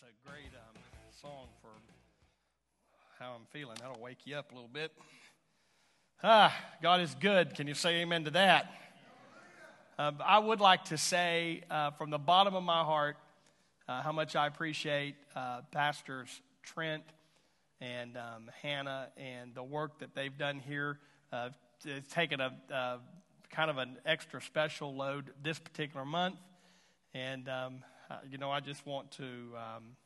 That's a great um, song for how I'm feeling. That'll wake you up a little bit. Ah, God is good. Can you say amen to that? Uh, I would like to say uh, from the bottom of my heart uh, how much I appreciate uh, Pastors Trent and um, Hannah and the work that they've done here. Uh, it's taken a kind of an extra special load this particular month. And um, uh, you know, I just want to um,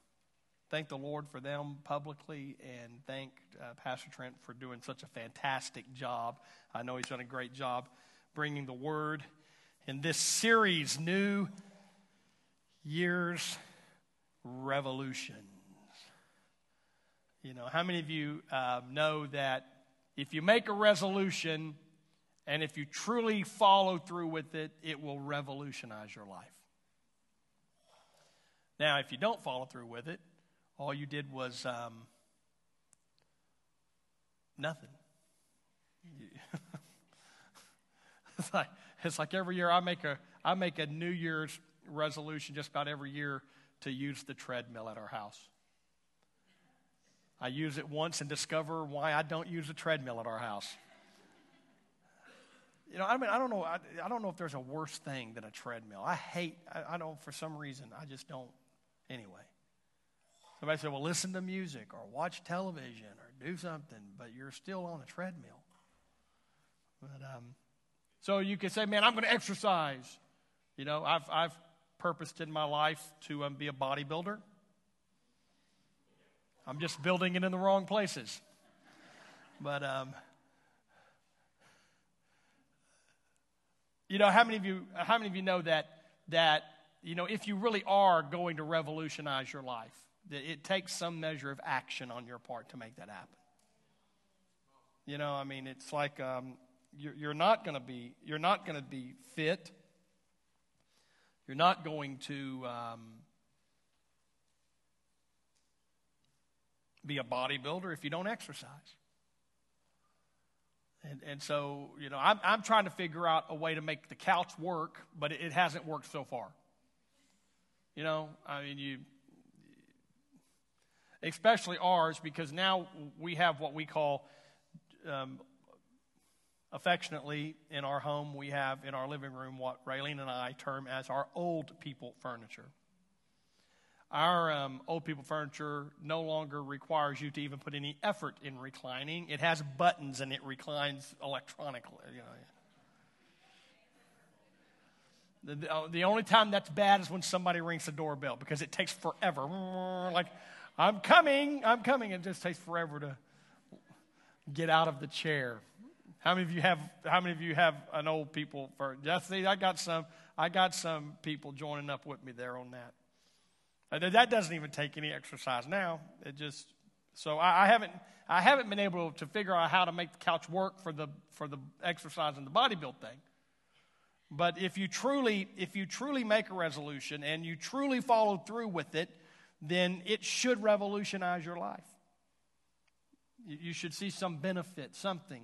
thank the Lord for them publicly and thank uh, Pastor Trent for doing such a fantastic job. I know he's done a great job bringing the word in this series, New Year's Revolutions. You know, how many of you uh, know that if you make a resolution and if you truly follow through with it, it will revolutionize your life? Now, if you don't follow through with it, all you did was um, nothing. it's, like, it's like every year I make a I make a New Year's resolution just about every year to use the treadmill at our house. I use it once and discover why I don't use a treadmill at our house. You know, I mean, I don't know. I, I don't know if there's a worse thing than a treadmill. I hate. I, I don't. For some reason, I just don't anyway. Somebody said, well, listen to music or watch television or do something, but you're still on a treadmill. But, um, so you could say, man, I'm going to exercise. You know, I've, I've purposed in my life to um, be a bodybuilder. I'm just building it in the wrong places. But, um, you know, how many of you, how many of you know that, that you know, if you really are going to revolutionize your life, it takes some measure of action on your part to make that happen. You know, I mean, it's like um, you're, you're not going to be you're not going to be fit. You're not going to um, be a bodybuilder if you don't exercise. And, and so, you know, I'm, I'm trying to figure out a way to make the couch work, but it, it hasn't worked so far. You know, I mean, you, especially ours, because now we have what we call, um, affectionately in our home, we have in our living room what Raylene and I term as our old people furniture. Our um, old people furniture no longer requires you to even put any effort in reclining. It has buttons and it reclines electronically. You know. The, the, uh, only time that's bad is when somebody rings the doorbell because it takes forever. Like, I'm coming, I'm coming. It just takes forever to get out of the chair. How many of you have? How many of you have an old people for? See, I got some. I got some people joining up with me there on that. Uh, that doesn't even take any exercise now. It just so I, I haven't. I haven't been able to figure out how to make the couch work for the for the exercise and the bodybuild thing. But if you truly, if you truly make a resolution and you truly follow through with it, then it should revolutionize your life. You should see some benefit, something.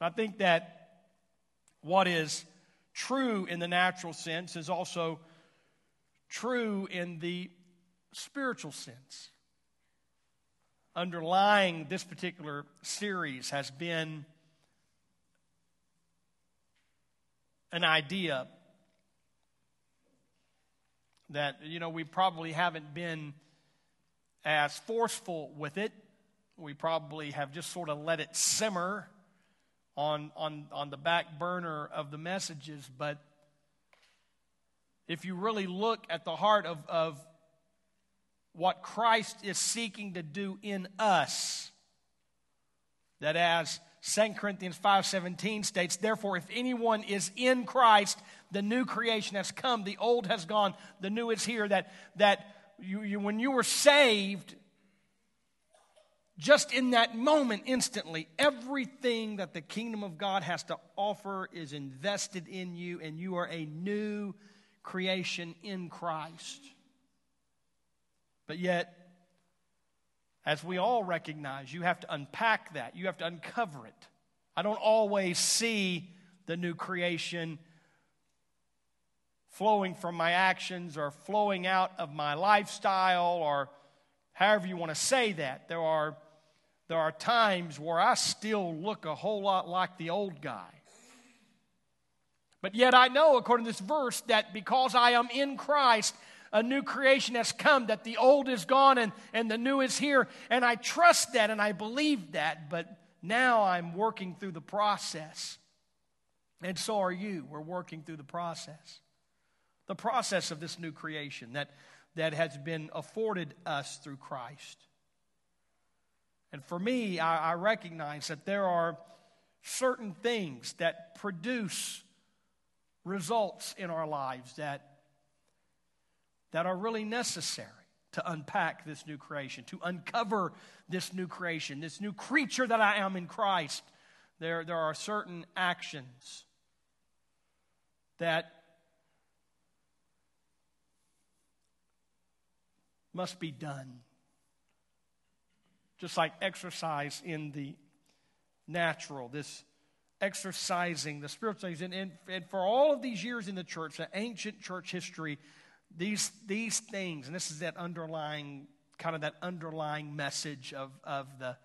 I think that what is true in the natural sense is also true in the spiritual sense. Underlying this particular series has been an idea that, you know, we probably haven't been as forceful with it. We probably have just sort of let it simmer on, on, on the back burner of the messages. But if you really look at the heart of, of what Christ is seeking to do in us, that as 2 Corinthians 5:17 states, "Therefore if anyone is in Christ, the new creation has come, the old has gone, the new is here." That that you, you when you were saved, just in that moment, instantly, everything that the kingdom of God has to offer is invested in you, and you are a new creation in Christ. But yet, as we all recognize, you have to unpack that, you have to uncover it. I don't always see the new creation flowing from my actions or flowing out of my lifestyle or however you want to say that. There are, there are times where I still look a whole lot like the old guy. But yet I know, according to this verse, that because I am in Christ, a new creation has come, that the old is gone and, and the new is here. And I trust that and I believe that, but now I'm working through the process. And so are you. We're working through the process. The process of this new creation that, that has been afforded us through Christ. And for me, I, I recognize that there are certain things that produce results in our lives that, that are really necessary to unpack this new creation, to uncover this new creation, this new creature that I am in Christ. There, there are certain actions that must be done. Just like exercise in the natural, this exercising the spiritual things. And, and, and for all of these years in the church, the ancient church history, these, these things, and this is that underlying, kind of that underlying message of, of, the,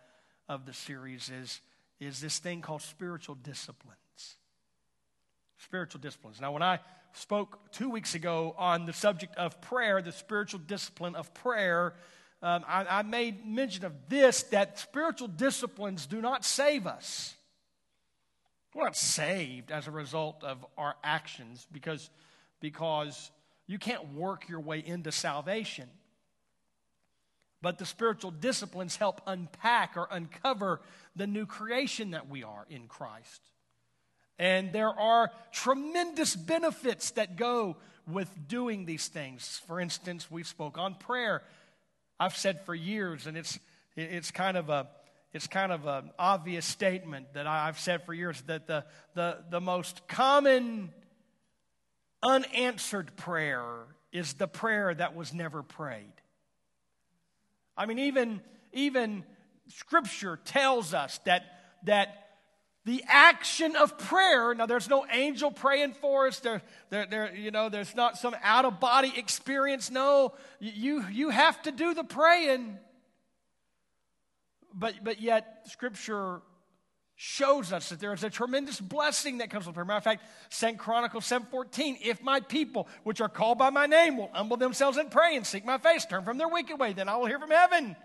of the series, is, is this thing called spiritual disciplines. Spiritual disciplines. Now, when I spoke two weeks ago on the subject of prayer, the spiritual discipline of prayer, um, I, I made mention of this that spiritual disciplines do not save us. We're not saved as a result of our actions because, because you can't work your way into salvation. But the spiritual disciplines help unpack or uncover the new creation that we are in Christ. And there are tremendous benefits that go with doing these things. For instance, we spoke on prayer. I've said for years, and it's, it's kind of a it's kind of an obvious statement that I've said for years that the, the, the most common unanswered prayer is the prayer that was never prayed. I mean, even, even Scripture tells us that, that the action of prayer now there's no angel praying for us there, there, there you know there's not some out of body experience no you you have to do the praying but, but yet, Scripture shows us that there is a tremendous blessing that comes with prayer. Matter of fact, Second Chronicles 7.14, if my people, which are called by my name, will humble themselves and pray and seek my face, turn from their wicked way, then I will hear from heaven.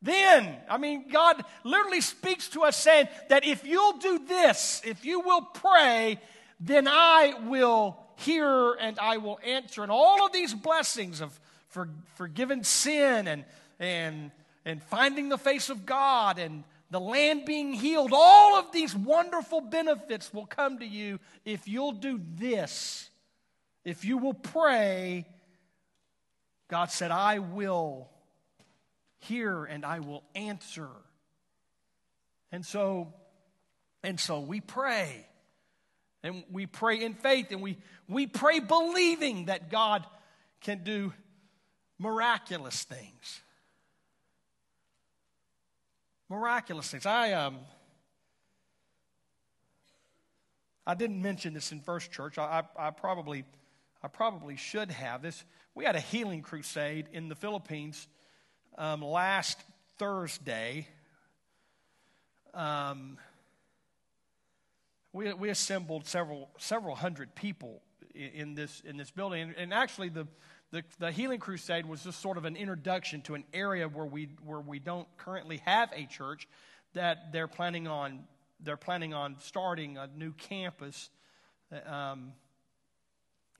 Then, I mean, God literally speaks to us saying that if you'll do this, if you will pray, then I will hear and I will answer. And all of these blessings of for, forgiven sin and, and and finding the face of God and the land being healed, all of these wonderful benefits will come to you if you'll do this. If you will pray, God said, I will hear and I will answer. And so, and so we pray. And we pray in faith and we, we pray believing that God can do miraculous things miraculous things. I um, I didn't mention this in First Church. I, I, I, probably I probably should have this. We had a healing crusade in the Philippines um, last Thursday. Um, we, we assembled several several hundred people in, in this in this building, and, and actually the the, the Healing Crusade was just sort of an introduction to an area where we, where we don't currently have a church that they're planning on, they're planning on starting a new campus um,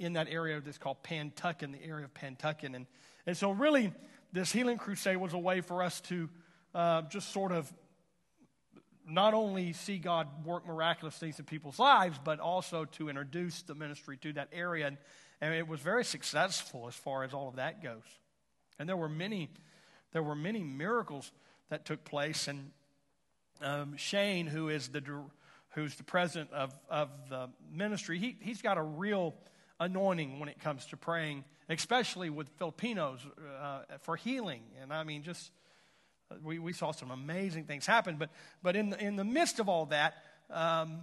in that area that's called Pantucket, the area of Pantucket. And, and so, really, this Healing Crusade was a way for us to uh, just sort of not only see God work miraculous things in people's lives, but also to introduce the ministry to that area. And, and it was very successful as far as all of that goes. And there were many, there were many miracles that took place. And um, Shane, who is the who's the president of, of the ministry, he, he's got a real anointing when it comes to praying, especially with Filipinos uh, for healing. And I mean, just we, we saw some amazing things happen. But, but in, the, in the midst of all that, um,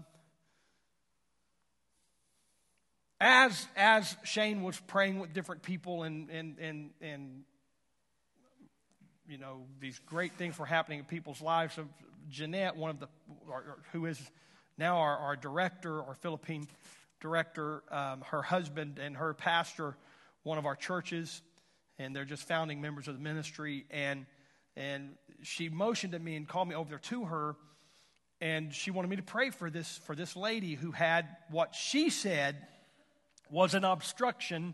as as Shane was praying with different people and and and and you know these great things were happening in people's lives. So Jeanette, one of the who is now our, our director, our Philippine director, um, her husband and her pastor, one of our churches, and they're just founding members of the ministry. And and she motioned at me and called me over there to her, and she wanted me to pray for this for this lady who had what she said was an obstruction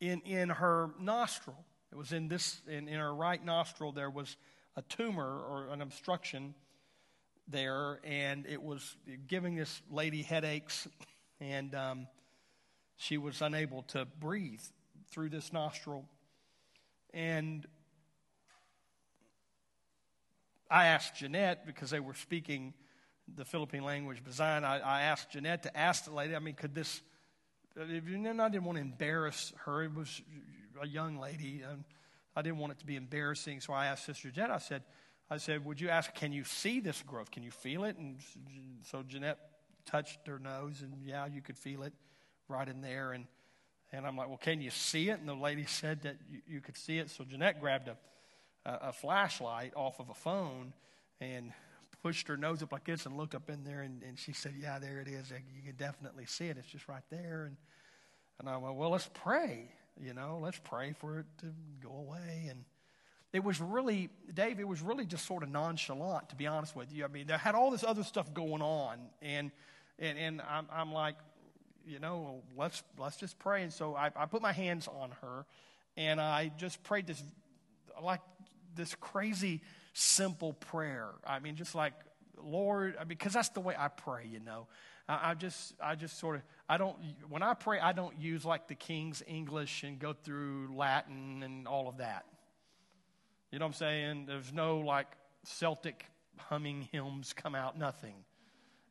in, in her nostril. It was in this in, in her right nostril there was a tumor or an obstruction there, and it was giving this lady headaches, and um, she was unable to breathe through this nostril. And I asked Jeanette because they were speaking the Philippine language, Bisayan. I, I asked Jeanette to ask the lady, I mean, could this and I didn't want to embarrass her. It was a young lady. And I didn't want it to be embarrassing. So I asked Sister Jeanette, I said, I said, would you ask, can you see this growth? Can you feel it? And so Jeanette touched her nose, and yeah, you could feel it right in there. And, and I'm like, well, can you see it? And the lady said that you, you could see it. So Jeanette grabbed a, a, a flashlight off of a phone and pushed her nose up like this and looked up in there, and, and she said, Yeah, there it is. You can definitely see it. It's just right there. And, and I went, Well, let's pray. You know, let's pray for it to go away. And it was really, Dave, it was really just sort of nonchalant, to be honest with you. I mean, there had all this other stuff going on. And, and, and I'm, I'm like, you know, let's, let's just pray. And so I, I put my hands on her and I just prayed this, like this crazy simple prayer. I mean, just like, Lord, because that's the way I pray, you know. I, just, I just sort of, I don't, when I pray, I don't use like the King's English and go through Latin and all of that. You know what I'm saying? There's no like Celtic humming hymns come out, nothing.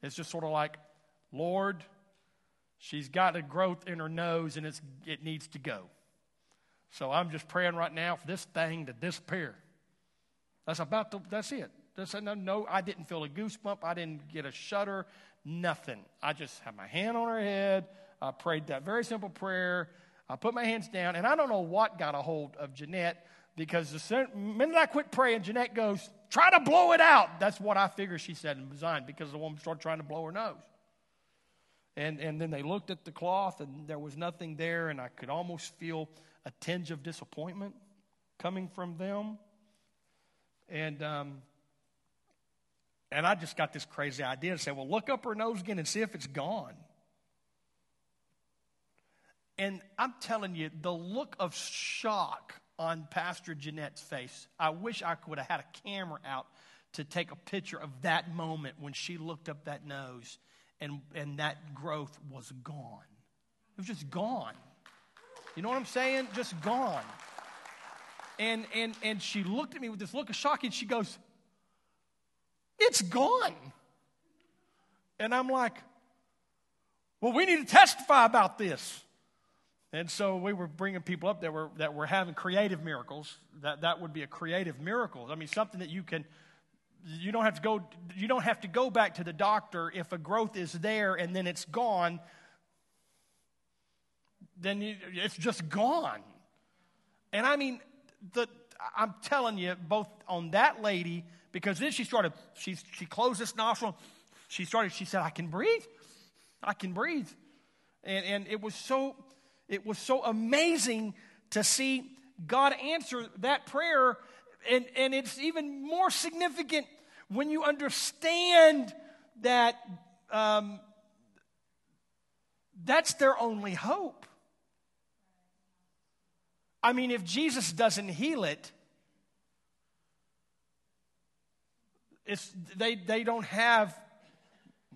It's just sort of like, Lord, she's got a growth in her nose and it's, it needs to go. So I'm just praying right now for this thing to disappear. That's about the, that's it. That's, no, no, I didn't feel a goosebump. I didn't get a shudder. Nothing. I just had my hand on her head. I prayed that very simple prayer. I put my hands down, and I don't know what got a hold of Jeanette because the minute I quit praying, Jeanette goes, Try to blow it out. That's what I figure she said in design because the woman started trying to blow her nose. And, and then they looked at the cloth, and there was nothing there, and I could almost feel a tinge of disappointment coming from them. And, um, and I just got this crazy idea to say, well, look up her nose again and see if it's gone. And I'm telling you, the look of shock on Pastor Jeanette's face, I wish I could have had a camera out to take a picture of that moment when she looked up that nose and, and that growth was gone. It was just gone. You know what I'm saying? Just gone. And, and, and she looked at me with this look of shock and she goes, It's gone. And I'm like, Well, we need to testify about this. And so we were bringing people up that were, that were having creative miracles. That, that would be a creative miracle. I mean, something that you can, you don't have to go, you don't have to go back to the doctor if a growth is there and then it's gone. Then you, it's just gone. And I mean, the, I'm telling you, both on that lady, because then she started, she, she closed this nostril. She started, she said, I can breathe. I can breathe. And, and it was so, it was so amazing to see God answer that prayer. And, and it's even more significant when you understand that um, that's their only hope. I mean, if Jesus doesn't heal it, it's, they, they don't have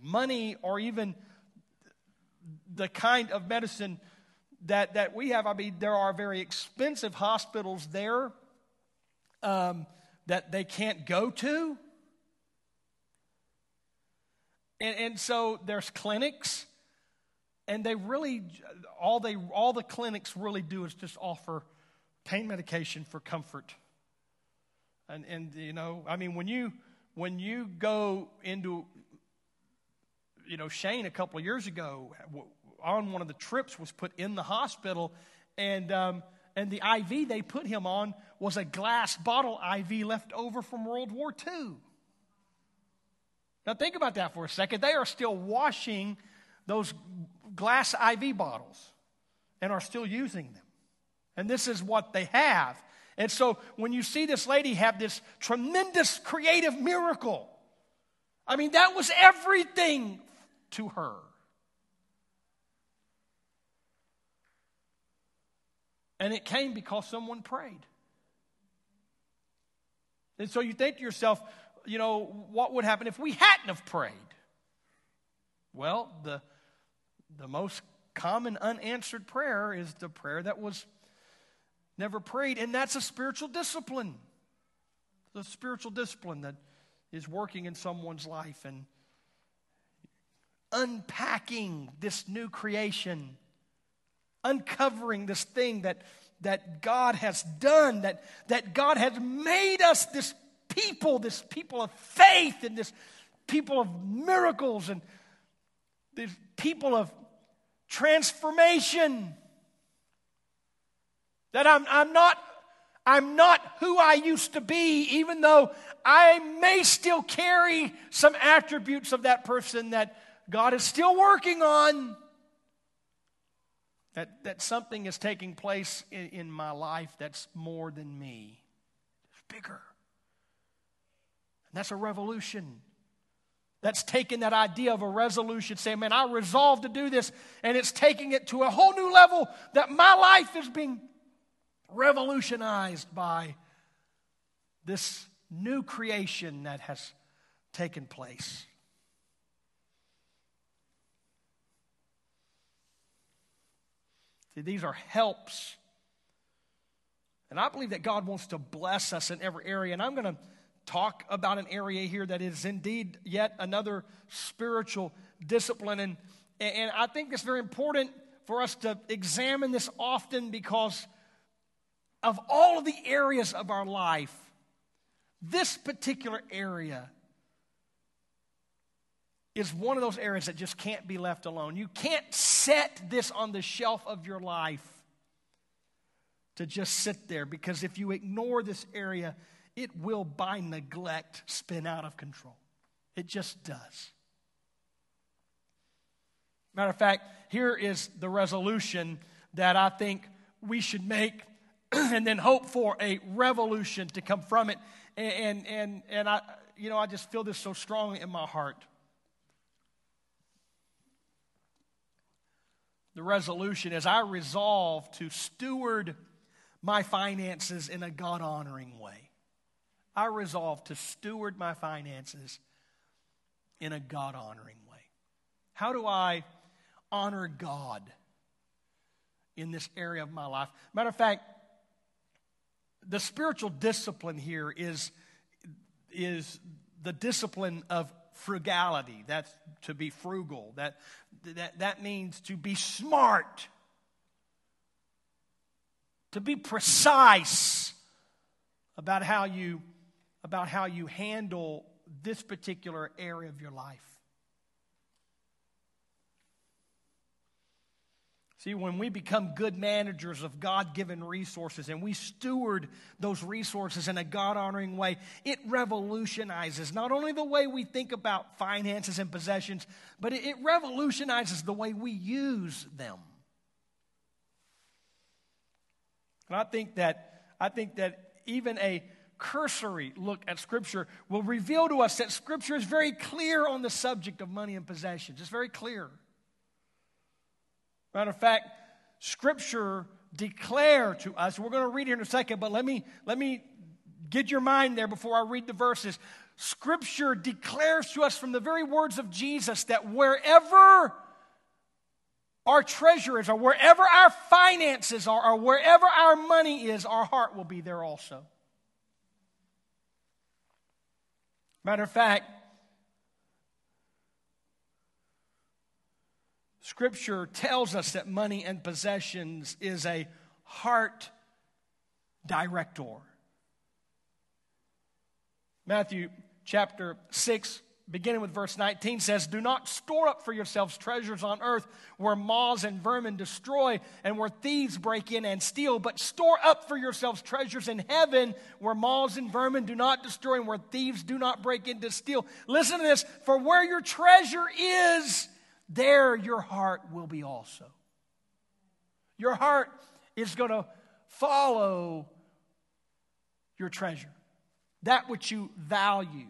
money or even the kind of medicine that, that we have. I mean, there are very expensive hospitals there um, that they can't go to. And, and so there's clinics, and they really, all, they, all the clinics really do is just offer pain medication for comfort. And, and you know, I mean, when you, when you go into, you know, Shane a couple of years ago, on one of the trips was put in the hospital, and, um, and the IV they put him on was a glass bottle IV left over from World War II. Now, think about that for a second. They are still washing those glass IV bottles and are still using them. And this is what they have. And so when you see this lady have this tremendous creative miracle, I mean, that was everything to her. And it came because someone prayed. And so you think to yourself, you know, what would happen if we hadn't have prayed? Well, the, the most common unanswered prayer is the prayer that was never prayed, and that's a spiritual discipline. The spiritual discipline that is working in someone's life and unpacking this new creation, uncovering this thing that, that God has done, that, that God has made us this people, this people of faith, and this people of miracles, and this people of transformation. That I'm, I'm not I'm not who I used to be, even though I may still carry some attributes of that person that God is still working on. That, that something is taking place in, in my life that's more than me, it's bigger. And that's a revolution. That's taking that idea of a resolution, saying, Man, I resolve to do this, and it's taking it to a whole new level that my life is being revolutionized by this new creation that has taken place. See, these are helps. And I believe that God wants to bless us in every area. And I'm going to talk about an area here that is indeed yet another spiritual discipline. And, and I think it's very important for us to examine this often because of all of the areas of our life, this particular area is one of those areas that just can't be left alone. You can't set this on the shelf of your life to just sit there because if you ignore this area, it will, by neglect, spin out of control. It just does. Matter of fact, here is the resolution that I think we should make and then hope for a revolution to come from it. And, and, and, I, you know, I just feel this so strongly in my heart. The resolution is I resolve to steward my finances in a God honoring way. I resolve to steward my finances in a God honoring way. How do I honor God in this area of my life? Matter of fact, the spiritual discipline here is, is the discipline of frugality. That's to be frugal. That, that, that means to be smart, to be precise about how you, about how you handle this particular area of your life. See, when we become good managers of God given resources and we steward those resources in a God honoring way, it revolutionizes not only the way we think about finances and possessions, but it, revolutionizes the way we use them. And I think that, I think that even a cursory look at Scripture will reveal to us that Scripture is very clear on the subject of money and possessions. It's very clear. Matter of fact, Scripture declare to us, we're going to read here in a second, but let me, let me get your mind there before I read the verses. Scripture declares to us from the very words of Jesus that wherever our treasure is, or wherever our finances are, or wherever our money is, our heart will be there also. Matter of fact, Scripture tells us that money and possessions is a heart director. Matthew chapter 6, beginning with verse 19, says, Do not store up for yourselves treasures on earth where moths and vermin destroy and where thieves break in and steal, but store up for yourselves treasures in heaven where moths and vermin do not destroy and where thieves do not break in to steal. Listen to this for where your treasure is, there your heart will be also. Your heart is going to follow your treasure, that which you value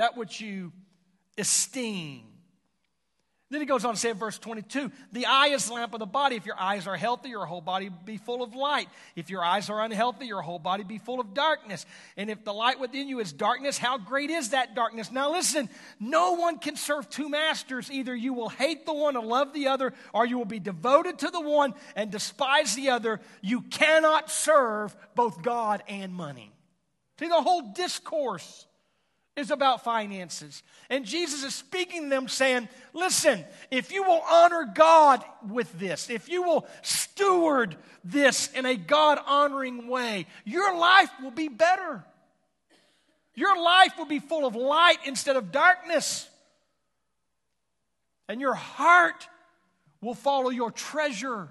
that which you esteem. Then he goes on to say in verse 22 the eye is the lamp of the body. If your eyes are healthy, your whole body be full of light. If your eyes are unhealthy, your whole body be full of darkness. And if the light within you is darkness, how great is that darkness? Now listen, no one can serve two masters. Either you will hate the one and love the other, or you will be devoted to the one and despise the other. You cannot serve both God and money. See, the whole discourse is about finances. And Jesus is speaking to them saying, Listen, if you will honor God with this, if you will steward this in a God honoring way, your life will be better. Your life will be full of light instead of darkness. And your heart will follow your treasure.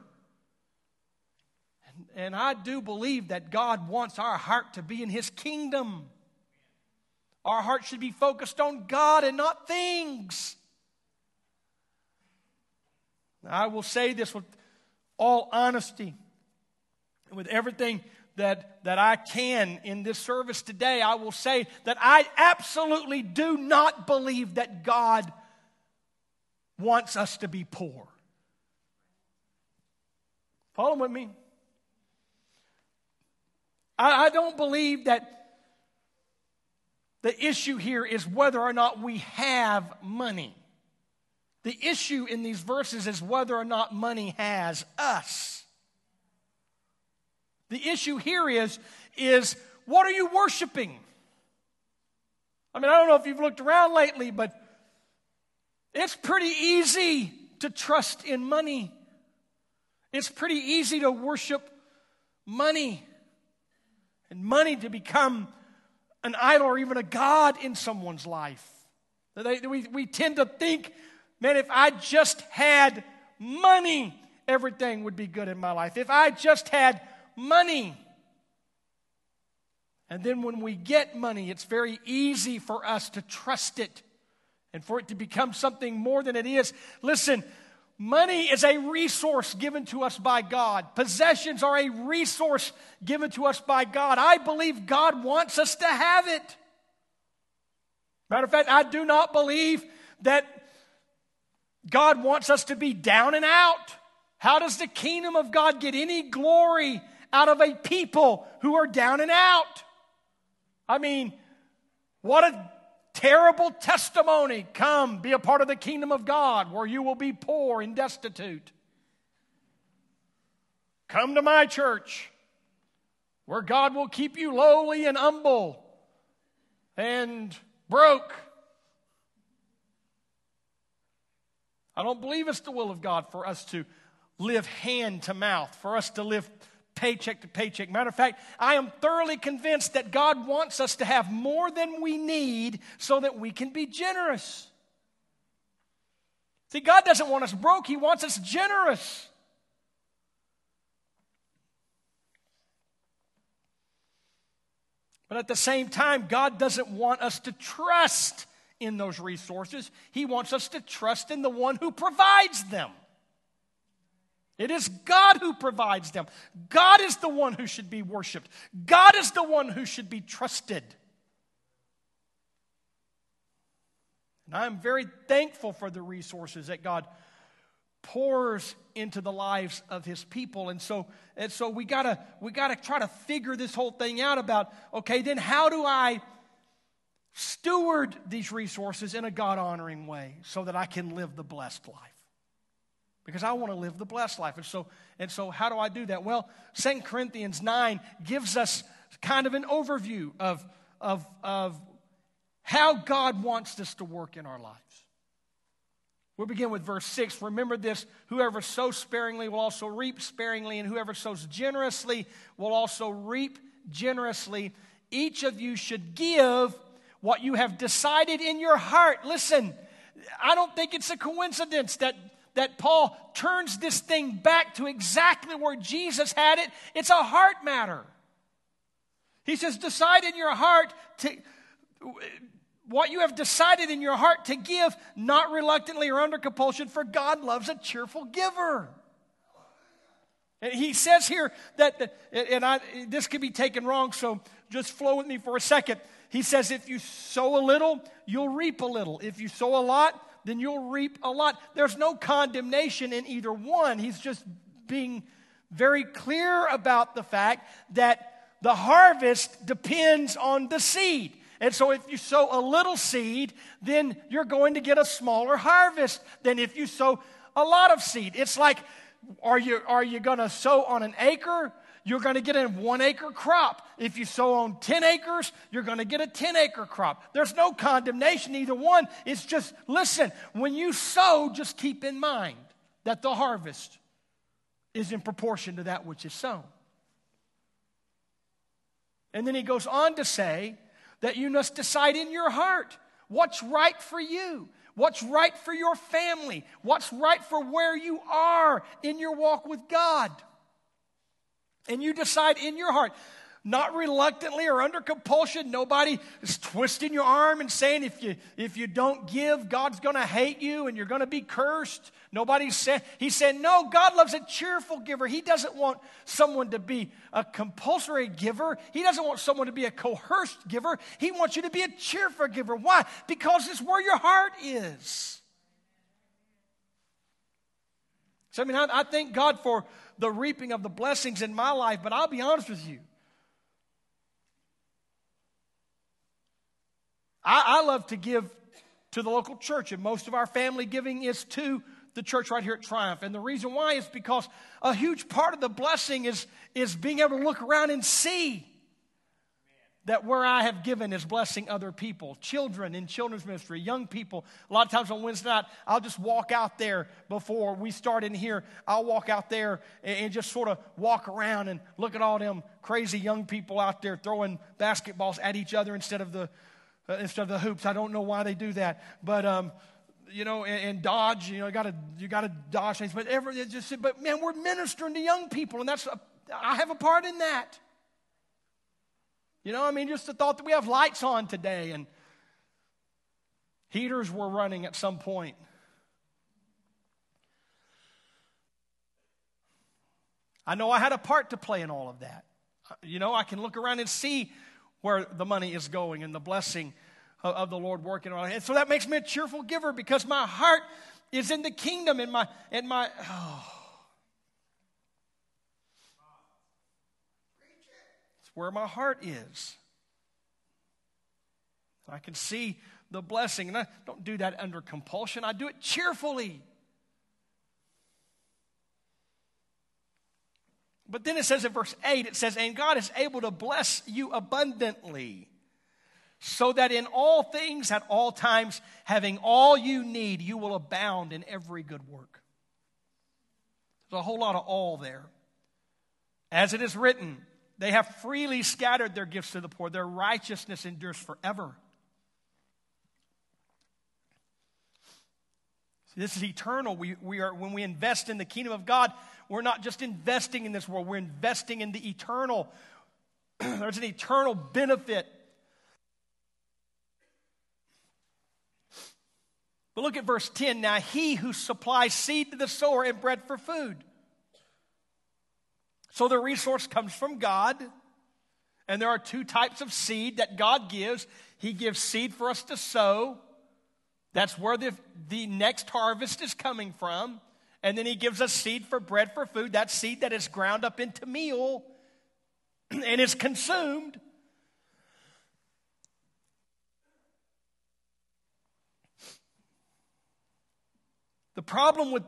And, and I do believe that God wants our heart to be in His kingdom. Our heart should be focused on God and not things. I will say this with all honesty, with everything that, that I can in this service today. I will say that I absolutely do not believe that God wants us to be poor. Follow with me. I, I don't believe that the issue here is whether or not we have money. The issue in these verses is whether or not money has us. The issue here is, is what are you worshiping? I mean, I don't know if you've looked around lately, but it's pretty easy to trust in money. It's pretty easy to worship money and money to become an idol or even a God in someone's life. They, we, we tend to think, man, if I just had money, everything would be good in my life. If I just had money. And then when we get money, it's very easy for us to trust it and for it to become something more than it is. Listen, Money is a resource given to us by God. Possessions are a resource given to us by God. I believe God wants us to have it. Matter of fact, I do not believe that God wants us to be down and out. How does the kingdom of God get any glory out of a people who are down and out? I mean, what a terrible testimony. Come, be a part of the kingdom of God where you will be poor and destitute. Come to my church where God will keep you lowly and humble and broke. I don't believe it's the will of God for us to live hand to mouth, for us to live paycheck to paycheck. Matter of fact, I am thoroughly convinced that God wants us to have more than we need so that we can be generous. See, God doesn't want us broke, He wants us generous. But at the same time, God doesn't want us to trust in those resources. He wants us to trust in the one who provides them. It is God who provides them. God is the one who should be worshiped. God is the one who should be trusted. And I'm very thankful for the resources that God pours into the lives of his people. And so, and so we gotta we gotta try to figure this whole thing out about, okay, then how do I steward these resources in a God honoring way so that I can live the blessed life? Because I want to live the blessed life. And so, and so how do I do that? Well, Second Corinthians 9 gives us kind of an overview of, of, of how God wants this to work in our lives. We'll begin with verse 6. Remember this whoever sows sparingly will also reap sparingly, and whoever sows generously will also reap generously. Each of you should give what you have decided in your heart. Listen, I don't think it's a coincidence that, that Paul turns this thing back to exactly where Jesus had it. It's a heart matter. He says, decide in your heart to what you have decided in your heart to give, not reluctantly or under compulsion, for God loves a cheerful giver. And he says here that, and I, this could be taken wrong, so just flow with me for a second. He says, if you sow a little, you'll reap a little. If you sow a lot, then you'll reap a lot. There's no condemnation in either one. He's just being very clear about the fact that the harvest depends on the seed. And so if you sow a little seed, then you're going to get a smaller harvest than if you sow a lot of seed. It's like, are you, are you going to sow on an acre? You're going to get a one acre crop. If you sow on 10 acres, you're going to get a 10 acre crop. There's no condemnation, either one. It's just, listen, when you sow, just keep in mind that the harvest is in proportion to that which is sown. And then he goes on to say that you must decide in your heart what's right for you, what's right for your family, what's right for where you are in your walk with God. And you decide in your heart not reluctantly or under compulsion. Nobody is twisting your arm and saying if you if you don't give, God's going to hate you and you're going to be cursed. Nobody said he said no. God loves a cheerful giver. He doesn't want someone to be a compulsory giver. He doesn't want someone to be a coerced giver. He wants you to be a cheerful giver. Why? Because it's where your heart is. So I mean, I, I thank God for the reaping of the blessings in my life, but I'll be honest with you. I, I love to give to the local church, and most of our family giving is to the church right here at Triumph. And the reason why is because a huge part of the blessing is, is being able to look around and see that where I have given is blessing other people, children in children's ministry, young people. A lot of times on Wednesday night, I'll just walk out there before we start in here. I'll walk out there and just sort of walk around and look at all them crazy young people out there throwing basketballs at each other instead of the uh, instead of the hoops. I don't know why they do that, but um, you know, and, and, dodge. You know, you got to you got to dodge things. But ever just but man, we're ministering to young people, and that's a, I have a part in that. You know, I mean, just the thought that we have lights on today and heaters were running at some point. I know I had a part to play in all of that. You know, I can look around and see where the money is going and the blessing of, the Lord working on it. And so that makes me a cheerful giver because my heart is in the kingdom and my and my oh. It's where my heart is. I can see the blessing. And I don't do that under compulsion. I do it cheerfully. But then it says in verse 8, it says, And God is able to bless you abundantly, so that in all things, at all times, having all you need, you will abound in every good work. There's a whole lot of all there. As it is written, they have freely scattered their gifts to the poor, their righteousness endures forever. This is eternal. We, we are, when we invest in the kingdom of God, we're not just investing in this world, we're investing in the eternal. There's an eternal benefit. But look at verse 10. Now, he who supplies seed to the sower and bread for food. So the resource comes from God. And there are two types of seed that God gives. He gives seed for us to sow. That's where the, the next harvest is coming from. And then he gives us seed for bread for food. That seed that is ground up into meal and is consumed. The problem with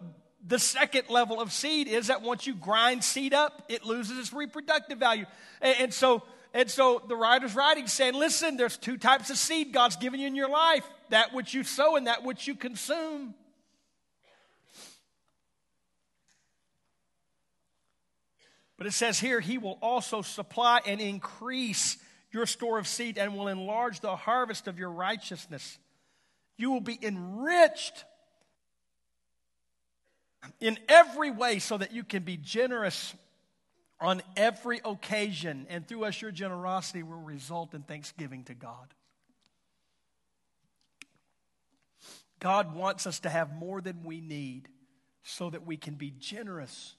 the second level of seed is that once you grind seed up, it loses its reproductive value. And, and so, and so the writer's writing saying, listen, there's two types of seed God's given you in your life that which you sow and that which you consume. But it says here, He will also supply and increase your store of seed and will enlarge the harvest of your righteousness. You will be enriched in every way so that you can be generous on every occasion. And through us, your generosity will result in thanksgiving to God. God wants us to have more than we need so that we can be generous.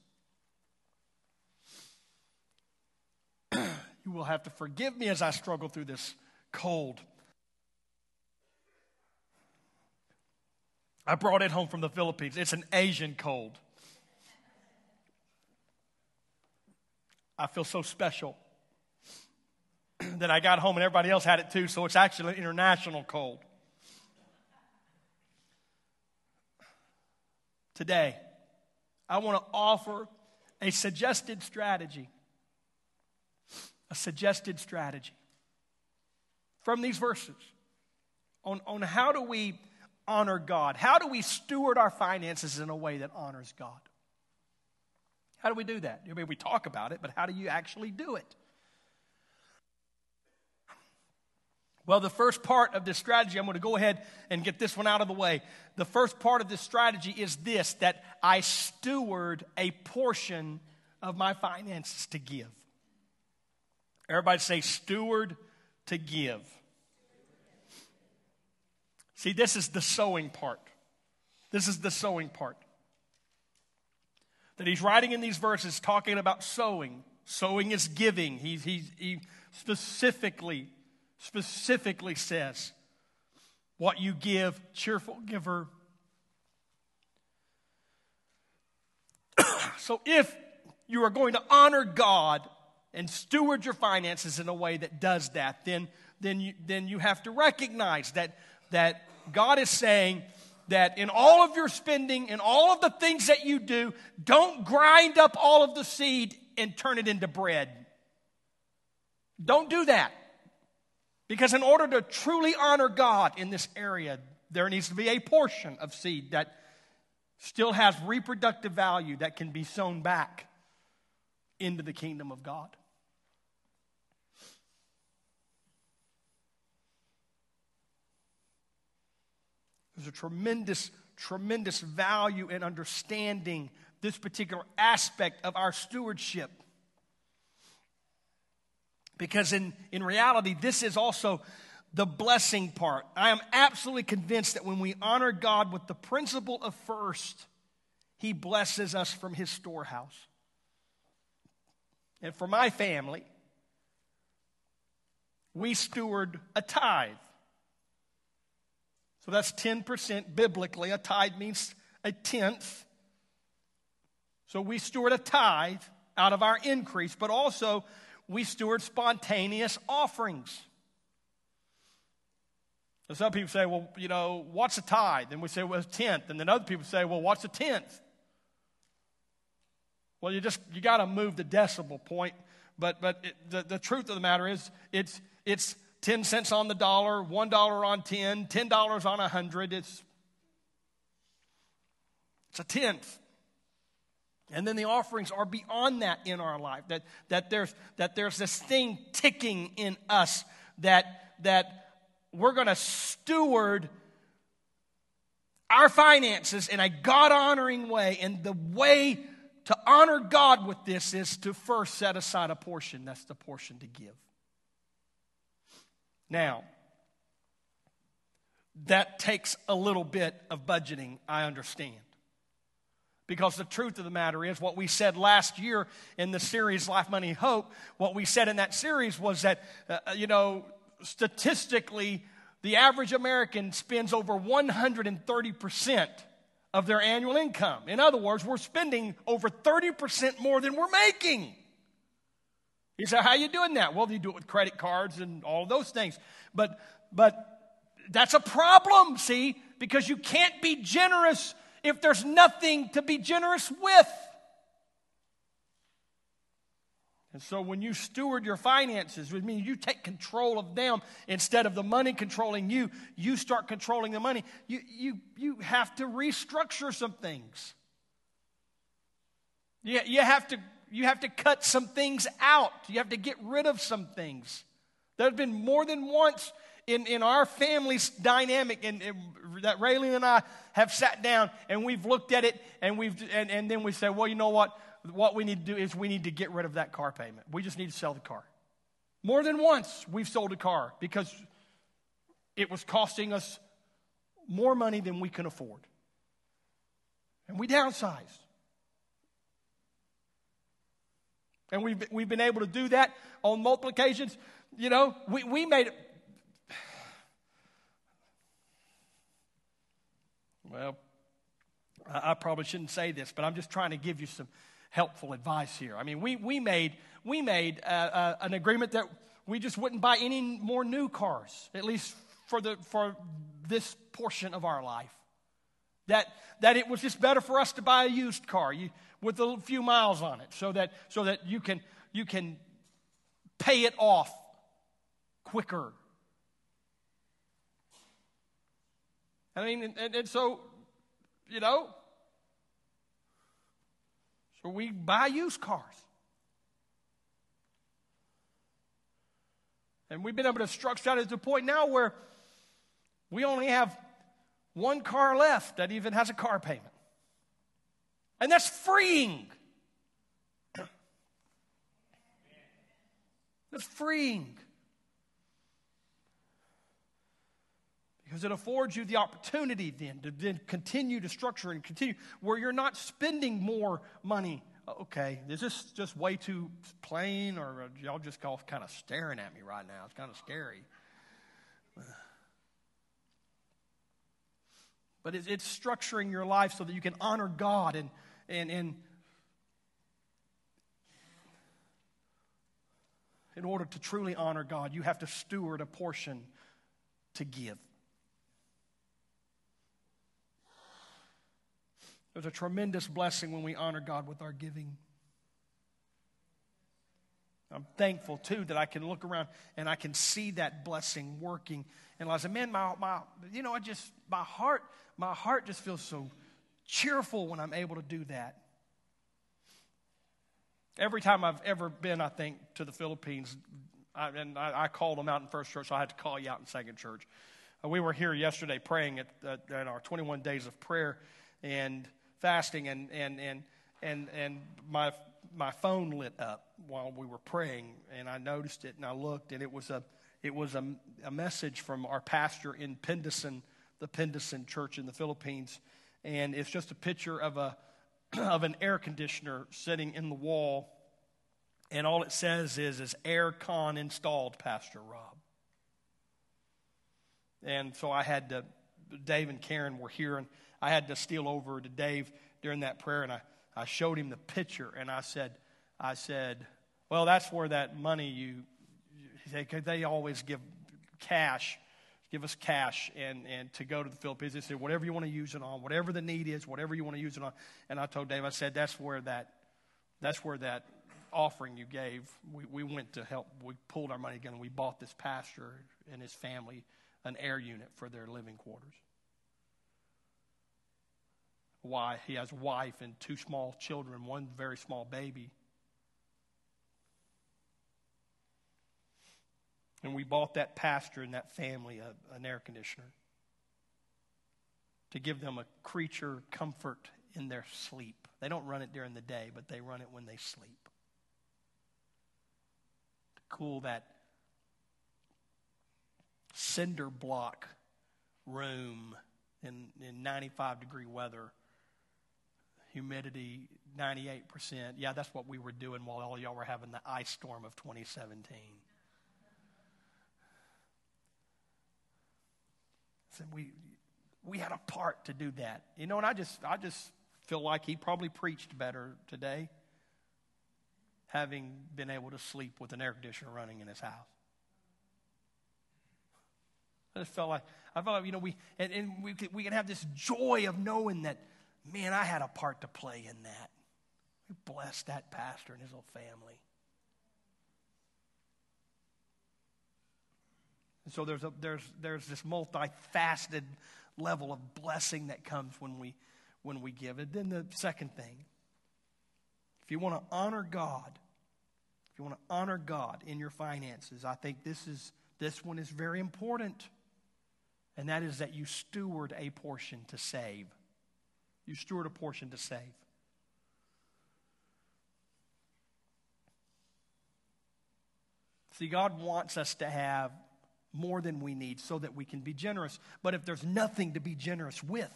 you will have to forgive me as I struggle through this cold. I brought it home from the Philippines. It's an Asian cold. I feel so special that I got home and everybody else had it too, so it's actually an international cold. Today, I want to offer a suggested strategy. A suggested strategy from these verses on, on how do we honor God? How do we steward our finances in a way that honors God? How do we do that? I mean, we talk about it, but how do you actually do it? Well, the first part of this strategy, I'm going to go ahead and get this one out of the way. The first part of this strategy is this that I steward a portion of my finances to give. Everybody say, steward to give. See, this is the sowing part. This is the sowing part. That he's writing in these verses talking about sowing. Sowing is giving. He, he, he specifically specifically says, What you give, cheerful giver. so if you are going to honor God and steward your finances in a way that does that, then, then, you, then you have to recognize that, that God is saying that in all of your spending, in all of the things that you do, don't grind up all of the seed and turn it into bread. Don't do that. Because in order to truly honor God in this area, there needs to be a portion of seed that still has reproductive value that can be sown back into the kingdom of God. There's a tremendous, tremendous value in understanding this particular aspect of our stewardship. Because in, in reality, this is also the blessing part. I am absolutely convinced that when we honor God with the principle of first, He blesses us from His storehouse. And for my family, we steward a tithe. So that's 10% biblically. A tithe means a tenth. So we steward a tithe out of our increase, but also we steward spontaneous offerings. And some people say, well, you know, what's a tithe? And we say, well, a tenth. And then other people say, well, what's a tenth? Well, you just, you got to move the decibel point. But, but it, the, the truth of the matter is, it's, it's 10 cents on the dollar, $1 on 10, $10 on a 100. It's, it's a tenth. And then the offerings are beyond that in our life. That, that, there's, that there's this thing ticking in us that, that we're going to steward our finances in a God honoring way. And the way to honor God with this is to first set aside a portion. That's the portion to give. Now, that takes a little bit of budgeting, I understand. Because the truth of the matter is, what we said last year in the series Life, Money, Hope, what we said in that series was that, uh, uh you know, statistically, the average American spends over 130% of their annual income. In other words, we're spending over 30% more than we're making. You say, how are you doing that? Well, you do it with credit cards and all those things. But, but that's a problem, see, because you can't be generous if there's nothing to be generous with. And so when you steward your finances, which means you take control of them instead of the money controlling you, you start controlling the money. You, you, you have to restructure some things. You, you, have to, you have to cut some things out. You have to get rid of some things There's been more than once in, in our family's dynamic, and, and that Raylan and I have sat down and we've looked at it, and we've and, and then we say, well, you know what? What we need to do is we need to get rid of that car payment. We just need to sell the car. More than once, we've sold a car because it was costing us more money than we can afford. And we downsized. And we've, we've been able to do that on multiple occasions. You know, we, we made it. Well, I, I probably shouldn't say this, but I'm just trying to give you some helpful advice here. I mean, we, we made, we made uh, uh, an agreement that we just wouldn't buy any more new cars, at least for, the, for this portion of our life. That, that it was just better for us to buy a used car you, with a few miles on it so that, so that you, can, you can pay it off quicker. I mean, and, and so, you know, so we buy used cars. And we've been able to structure out to the point now where we only have one car left that even has a car payment. And that's freeing. That's freeing. Because it affords you the opportunity then to then continue to structure and continue where you're not spending more money. Okay, is this just way too plain or y'all just all kind of staring at me right now? It's kind of scary. But it's, it's structuring your life so that you can honor God and, and, in order to truly honor God, you have to steward a portion to give. There's a tremendous blessing when we honor God with our giving. I'm thankful too that I can look around and I can see that blessing working. And I said, man, my, my, you know, I just, my heart, my heart just feels so cheerful when I'm able to do that. Every time I've ever been, I think, to the Philippines, I, and I, I, called them out in First Church, so I had to call you out in Second Church. Uh, we were here yesterday praying at, at, at, our 21 days of prayer and fasting, and, and, and, and, and my, my phone lit up while we were praying, and I noticed it, and I looked, and it was a, it was a, a message from our pastor in Pendasan, the Pendasan Church in the Philippines, and it's just a picture of a of an air conditioner sitting in the wall, and all it says is, is air con installed, Pastor Rob. And so I had to, Dave and Karen were here, and I had to steal over to Dave during that prayer, and I, I showed him the picture, and I said, I said, well, that's where that money you, they, they always give cash give us cash and, and to go to the Philippines. They said, whatever you want to use it on, whatever the need is, whatever you want to use it on. And I told Dave, I said, that's where that, that's where that offering you gave, we, we went to help. We pulled our money together and we bought this pastor and his family an air unit for their living quarters. Why? He has a wife and two small children, one very small baby. And we bought that pastor and that family a, an air conditioner to give them a creature comfort in their sleep. They don't run it during the day, but they run it when they sleep. To cool that cinder block room in, in 95 degree weather, humidity 98%. Yeah, that's what we were doing while all y'all were having the ice storm of 2017. Said we we had a part to do that. You know, and I just I just feel like he probably preached better today, having been able to sleep with an air conditioner running in his house. I just felt like I felt like you know we and, and we could, we can have this joy of knowing that man I had a part to play in that. We blessed that pastor and his whole family. And so there's, a, there's, there's this multifaceted level of blessing that comes when we, when we give. it. then the second thing, if you want to honor God, if you want to honor God in your finances, I think this is this one is very important. And that is that you steward a portion to save. You steward a portion to save. See, God wants us to have more than we need so that we can be generous. But if there's nothing to be generous with,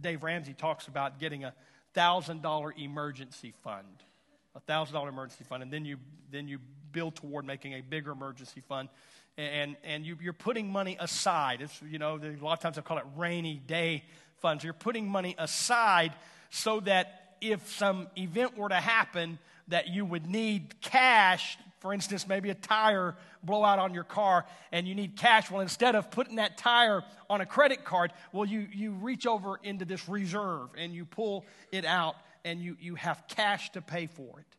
Dave Ramsey talks about getting a $1,000 emergency fund. A $1,000 emergency fund. And then you, then you build toward making a bigger emergency fund. And, and you, you're putting money aside. It's, you know, a lot of times I call it rainy day funds. You're putting money aside so that if some event were to happen, that you would need cash for instance, maybe a tire blowout on your car and you need cash. Well, instead of putting that tire on a credit card, well, you, you reach over into this reserve and you pull it out and you, you have cash to pay for it.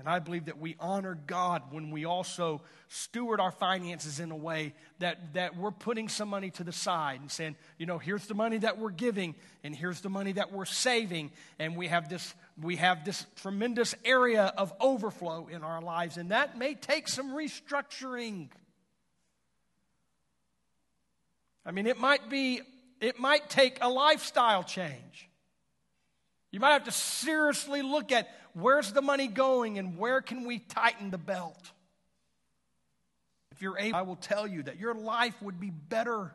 And I believe that we honor God when we also steward our finances in a way that, that we're putting some money to the side and saying, you know, here's the money that we're giving and here's the money that we're saving. And we have this, we have this tremendous area of overflow in our lives. And that may take some restructuring. I mean, it might be, it might take a lifestyle change. You might have to seriously look at where's the money going and where can we tighten the belt? If you're able, I will tell you that your life would be better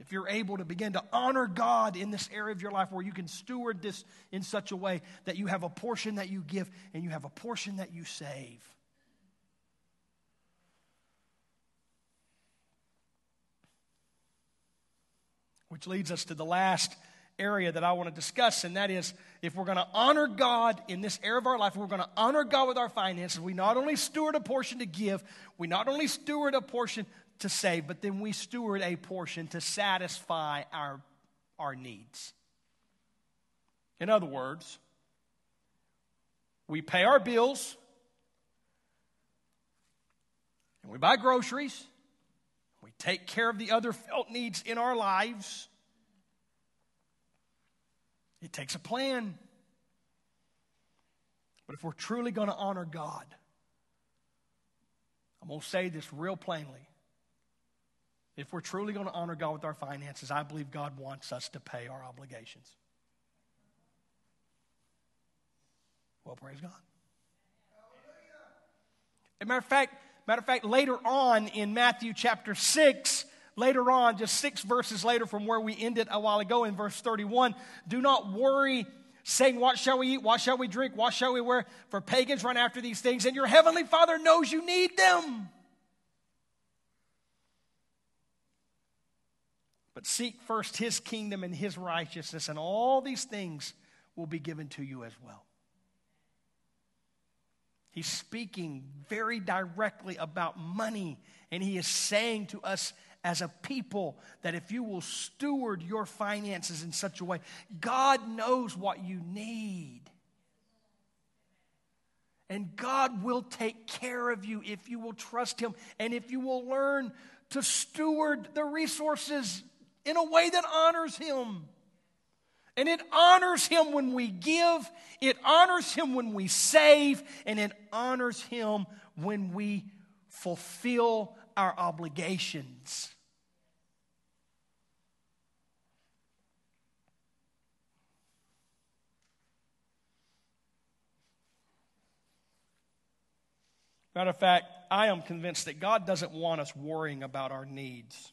if you're able to begin to honor God in this area of your life where you can steward this in such a way that you have a portion that you give and you have a portion that you save. Which leads us to the last area that I want to discuss, and that is if we're going to honor God in this area of our life, we're going to honor God with our finances, we not only steward a portion to give, we not only steward a portion to save, but then we steward a portion to satisfy our, our needs. In other words, we pay our bills, and we buy groceries, we take care of the other felt needs in our lives it takes a plan. But if we're truly going to honor God, I'm going to say this real plainly. If we're truly going to honor God with our finances, I believe God wants us to pay our obligations. Well, praise God. As a matter of fact, matter of fact, later on in Matthew chapter 6, later on, just six verses later from where we ended a while ago in verse 31, do not worry saying, What shall we eat? What shall we drink? What shall we wear? For pagans run after these things, and your heavenly Father knows you need them. But seek first his kingdom and his righteousness, and all these things will be given to you as well. He's speaking very directly about money, and he is saying to us as a people that if you will steward your finances in such a way, God knows what you need. And God will take care of you if you will trust Him and if you will learn to steward the resources in a way that honors Him. And it honors Him when we give, it honors Him when we save, and it honors Him when we fulfill our obligations. Matter of fact, I am convinced that God doesn't want us worrying about our needs.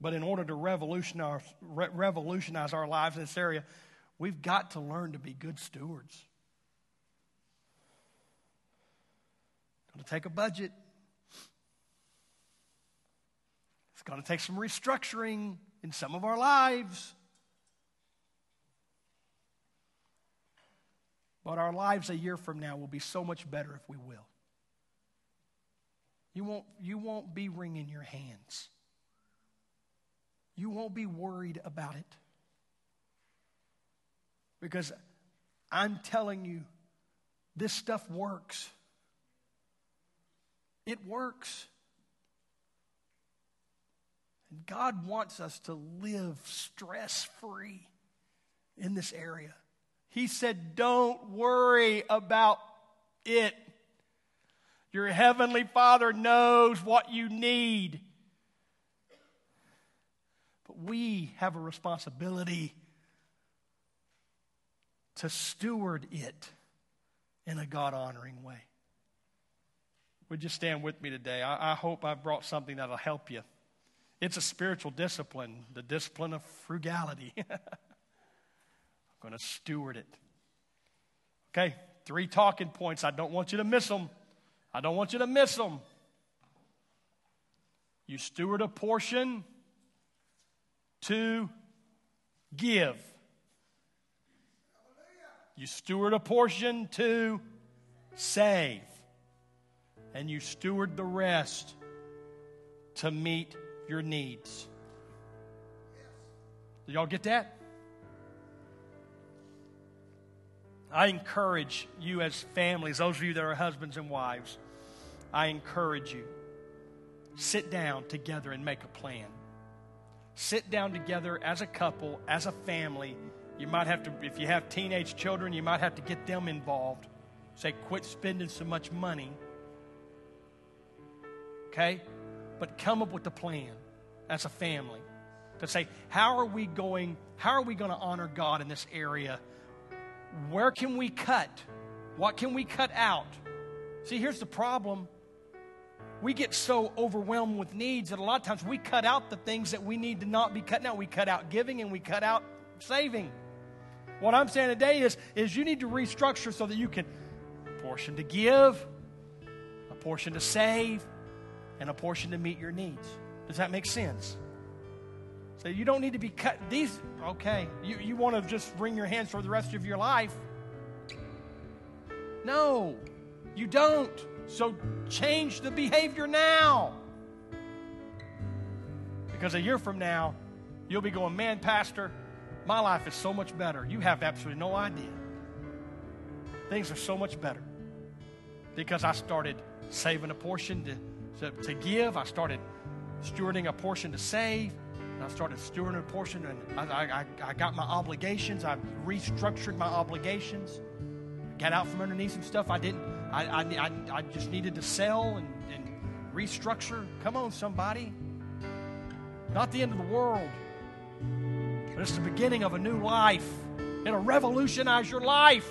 But in order to revolutionize, revolutionize our lives in this area, we've got to learn to be good stewards. To take a budget. It's going to take some restructuring in some of our lives. But our lives a year from now will be so much better if we will. You won't, you won't be wringing your hands. You won't be worried about it. Because I'm telling you, this stuff works. It works. And God wants us to live stress free in this area. He said, Don't worry about it. Your heavenly Father knows what you need. But we have a responsibility to steward it in a God honoring way. Would you stand with me today? I, I hope I've brought something that'll help you. It's a spiritual discipline, the discipline of frugality. I'm going to steward it. Okay, three talking points. I don't want you to miss them. I don't want you to miss them. You steward a portion to give. You steward a portion to save. And you steward the rest to meet your needs. Do y'all get that? I encourage you as families, those of you that are husbands and wives, I encourage you. Sit down together and make a plan. Sit down together as a couple, as a family. You might have to, if you have teenage children, you might have to get them involved. Say, quit spending so much money. Okay? But come up with a plan as a family to say, how are we going, how are we going to honor God in this area? Where can we cut? What can we cut out? See, here's the problem. We get so overwhelmed with needs that a lot of times we cut out the things that we need to not be cutting out. We cut out giving and we cut out saving. What I'm saying today is, is you need to restructure so that you can portion to give, a portion to save, and a portion to meet your needs. Does that make sense? So you don't need to be cut. These, okay, you, you want to just wring your hands for the rest of your life. No, you don't. So change the behavior now. Because a year from now, you'll be going, man, Pastor, my life is so much better. You have absolutely no idea. Things are so much better because I started saving a portion to, to, give. I started stewarding a portion to save. And I started stewarding a portion, and I, I, I got my obligations. I restructured my obligations. Got out from underneath some stuff I didn't. I, I, I just needed to sell and, and restructure. Come on, somebody. Not the end of the world, but it's the beginning of a new life. It'll revolutionize your life.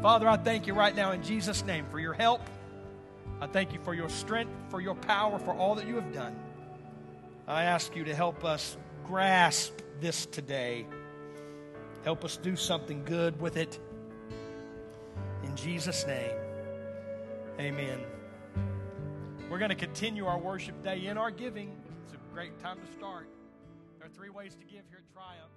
Father, I thank you right now in Jesus' name for your help. I thank you for your strength, for your power, for all that you have done. I ask you to help us grasp this today. Help us do something good with it. In Jesus' name, amen. We're going to continue our worship day in our giving. It's a great time to start. There are three ways to give here at Triumph.